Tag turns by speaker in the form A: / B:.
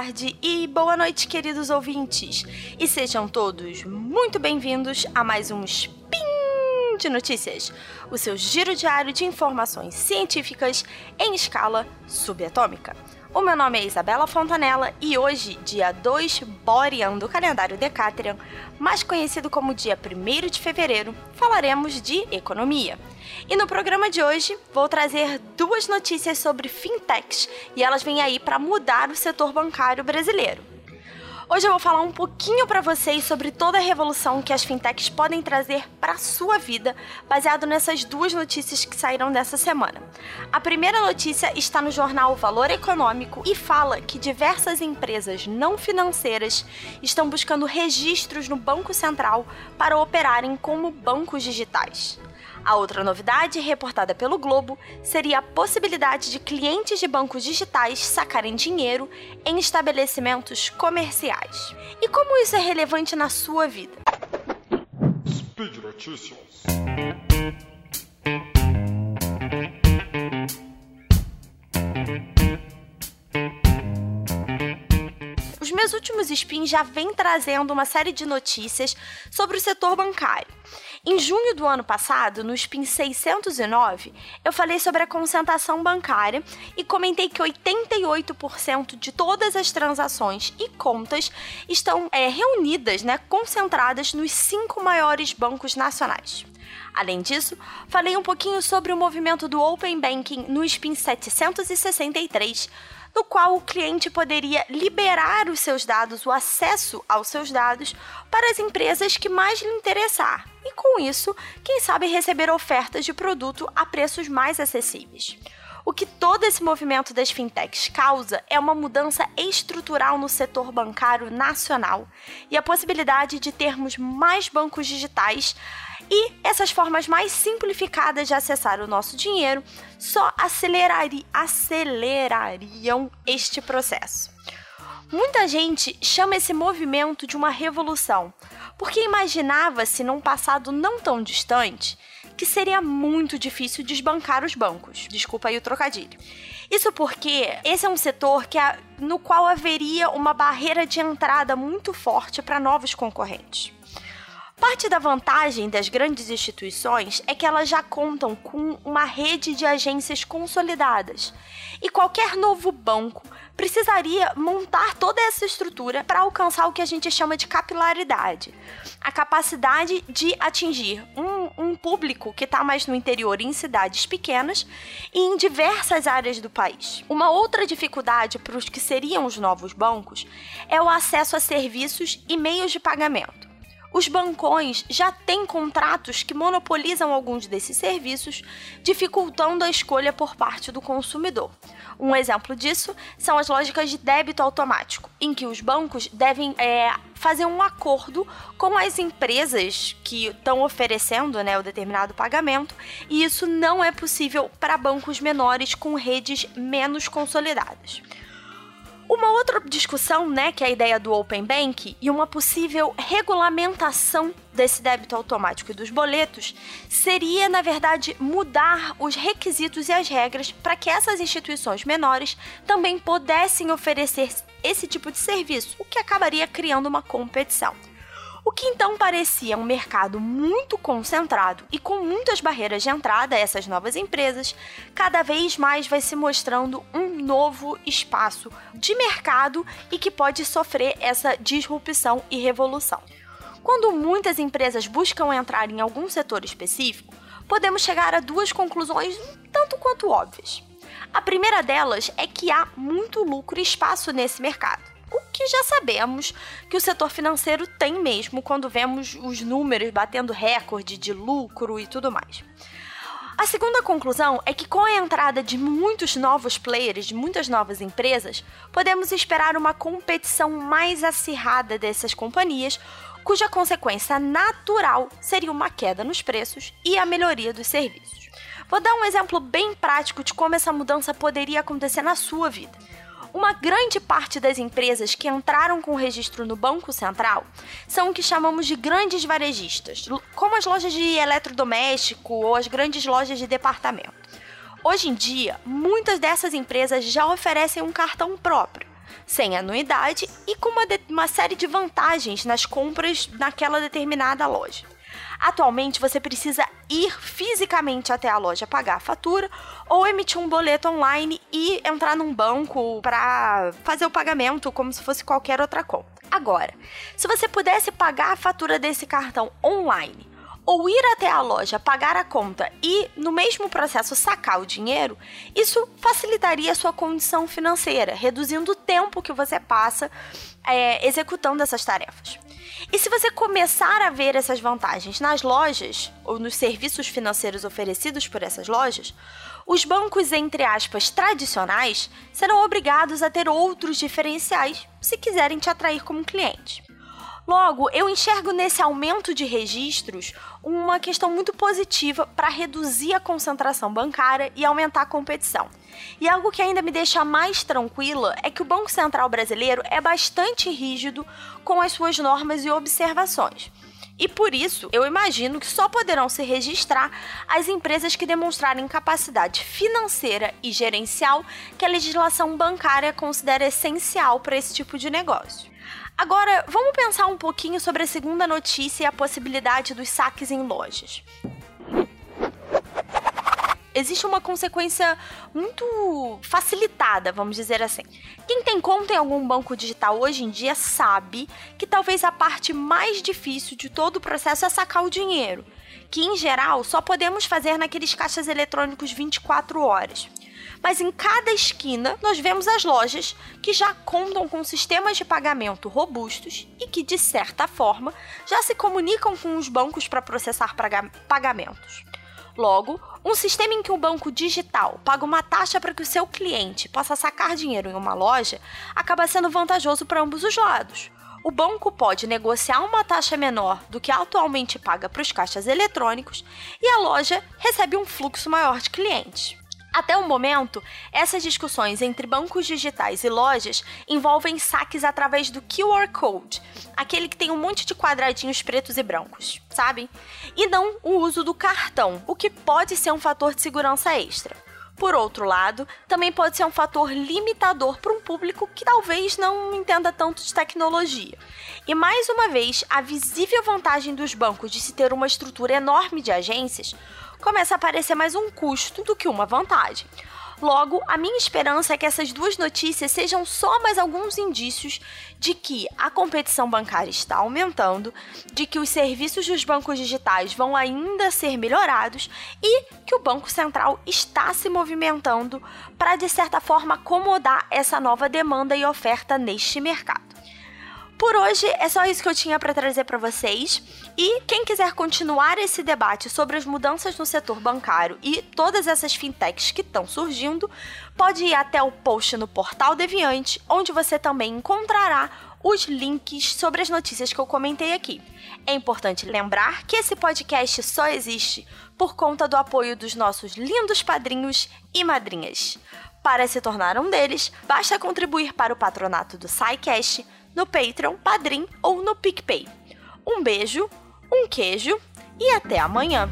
A: tarde e boa noite, queridos ouvintes. E sejam todos muito bem-vindos a mais um Spin de Notícias, o seu giro diário de informações científicas em escala subatômica. O meu nome é Isabela Fontanella e hoje, dia 2 Borean do calendário Decatrian, mais conhecido como dia 1 de fevereiro, falaremos de economia. E no programa de hoje vou trazer duas notícias sobre fintechs e elas vêm aí para mudar o setor bancário brasileiro. Hoje eu vou falar um pouquinho para vocês sobre toda a revolução que as fintechs podem trazer para a sua vida, baseado nessas duas notícias que saíram dessa semana. A primeira notícia está no jornal Valor Econômico e fala que diversas empresas não financeiras estão buscando registros no Banco Central para operarem como bancos digitais. A outra novidade, reportada pelo Globo, seria a possibilidade de clientes de bancos digitais sacarem dinheiro em estabelecimentos comerciais. E como isso é relevante na sua vida? Speed Notícias. Os meus últimos spins já vêm trazendo uma série de notícias sobre o setor bancário. Em junho do ano passado, no SPIN 609, eu falei sobre a concentração bancária e comentei que 88% de todas as transações e contas estão é, reunidas, né, concentradas nos cinco maiores bancos nacionais. Além disso, falei um pouquinho sobre o movimento do Open Banking no SPIN 763 no qual o cliente poderia liberar os seus dados, o acesso aos seus dados, para as empresas que mais lhe interessar. E com isso, quem sabe receber ofertas de produto a preços mais acessíveis. O que todo esse movimento das fintechs causa é uma mudança estrutural no setor bancário nacional e a possibilidade de termos mais bancos digitais e essas formas mais simplificadas de acessar o nosso dinheiro só acelerari acelerariam este processo. Muita gente chama esse movimento de uma revolução, porque imaginava-se num passado não tão distante que seria muito difícil desbancar os bancos. Desculpa aí o trocadilho. Isso porque esse é um setor que no qual haveria uma barreira de entrada muito forte para novos concorrentes. Parte da vantagem das grandes instituições é que elas já contam com uma rede de agências consolidadas. E qualquer novo banco precisaria montar toda essa estrutura para alcançar o que a gente chama de capilaridade a capacidade de atingir um, um público que está mais no interior, em cidades pequenas e em diversas áreas do país. Uma outra dificuldade para os que seriam os novos bancos é o acesso a serviços e meios de pagamento. Os bancões já têm contratos que monopolizam alguns desses serviços, dificultando a escolha por parte do consumidor. Um exemplo disso são as lógicas de débito automático, em que os bancos devem é, fazer um acordo com as empresas que estão oferecendo né, o determinado pagamento, e isso não é possível para bancos menores com redes menos consolidadas. Uma outra discussão, né, que é a ideia do Open Bank e uma possível regulamentação desse débito automático e dos boletos seria, na verdade, mudar os requisitos e as regras para que essas instituições menores também pudessem oferecer esse tipo de serviço, o que acabaria criando uma competição. O que então parecia um mercado muito concentrado e com muitas barreiras de entrada a essas novas empresas, cada vez mais vai se mostrando um novo espaço de mercado e que pode sofrer essa disrupção e revolução. Quando muitas empresas buscam entrar em algum setor específico, podemos chegar a duas conclusões tanto quanto óbvias. A primeira delas é que há muito lucro e espaço nesse mercado o que já sabemos que o setor financeiro tem mesmo quando vemos os números batendo recorde de lucro e tudo mais. A segunda conclusão é que com a entrada de muitos novos players, de muitas novas empresas, podemos esperar uma competição mais acirrada dessas companhias, cuja consequência natural seria uma queda nos preços e a melhoria dos serviços. Vou dar um exemplo bem prático de como essa mudança poderia acontecer na sua vida. Uma grande parte das empresas que entraram com registro no Banco Central são o que chamamos de grandes varejistas, como as lojas de eletrodoméstico ou as grandes lojas de departamento. Hoje em dia, muitas dessas empresas já oferecem um cartão próprio. sem anuidade e com uma, uma série de vantagens nas compras naquela determinada loja. Atualmente, você precisa ir fisicamente até a loja pagar a fatura ou emitir um boleto online e entrar num banco para fazer o pagamento como se fosse qualquer outra conta. Agora, se você pudesse pagar a fatura desse cartão online ou ir até a loja pagar a conta e, no mesmo processo, sacar o dinheiro, isso facilitaria a sua condição financeira, reduzindo o tempo que você passa é, executando essas tarefas. E se você começar a ver essas vantagens nas lojas ou nos serviços financeiros oferecidos por essas lojas, os bancos, entre aspas, tradicionais serão obrigados a ter outros diferenciais se quiserem te atrair como cliente. Logo, eu enxergo nesse aumento de registros uma questão muito positiva para reduzir a concentração bancária e aumentar a competição. E algo que ainda me deixa mais tranquila é que o Banco Central brasileiro é bastante rígido com as suas normas e observações. E por isso, eu imagino que só poderão se registrar as empresas que demonstrarem capacidade financeira e gerencial que a legislação bancária considera essencial para esse tipo de negócio. Agora, vamos pensar um pouquinho sobre a segunda notícia e a possibilidade dos saques em lojas existe uma consequência muito facilitada, vamos dizer assim. Quem tem conta em algum banco digital hoje em dia sabe que talvez a parte mais difícil de todo o processo é sacar o dinheiro, que em geral só podemos fazer naqueles caixas eletrônicos 24 horas. Mas em cada esquina nós vemos as lojas que já contam com sistemas de pagamento robustos e que, de certa forma, já se comunicam com os bancos para processar pagamentos. Logo, um sistema em que o banco digital paga uma taxa para que o seu cliente possa sacar dinheiro em uma loja acaba sendo vantajoso para ambos os lados. O banco pode negociar uma taxa menor do que atualmente paga para os caixas eletrônicos e a loja recebe um fluxo maior de clientes. Até o momento, essas discussões entre bancos digitais e lojas envolvem saques através do QR Code, aquele que tem um monte de quadradinhos pretos e brancos, sabe? E não o uso do cartão, o que pode ser um fator de segurança extra. Por outro lado, também pode ser um fator limitador para um público que talvez não entenda tanto de tecnologia. E mais uma vez, a visível vantagem dos bancos de se ter uma estrutura enorme de agências começa a parecer mais um custo do que uma vantagem. Logo, a minha esperança é que essas duas notícias sejam só mais alguns indícios de que a competição bancária está aumentando, de que os serviços dos bancos digitais vão ainda ser melhorados e que o Banco Central está se movimentando para, de certa forma, acomodar essa nova demanda e oferta neste mercado. Por hoje é só isso que eu tinha para trazer para vocês. E quem quiser continuar esse debate sobre as mudanças no setor bancário e todas essas fintechs que estão surgindo, pode ir até o post no Portal Deviante, onde você também encontrará os links sobre as notícias que eu comentei aqui. É importante lembrar que esse podcast só existe por conta do apoio dos nossos lindos padrinhos e madrinhas. Para se tornar um deles, basta contribuir para o patronato do SciCast no Patreon, Padrim ou no PicPay. Um beijo, um queijo e até amanhã!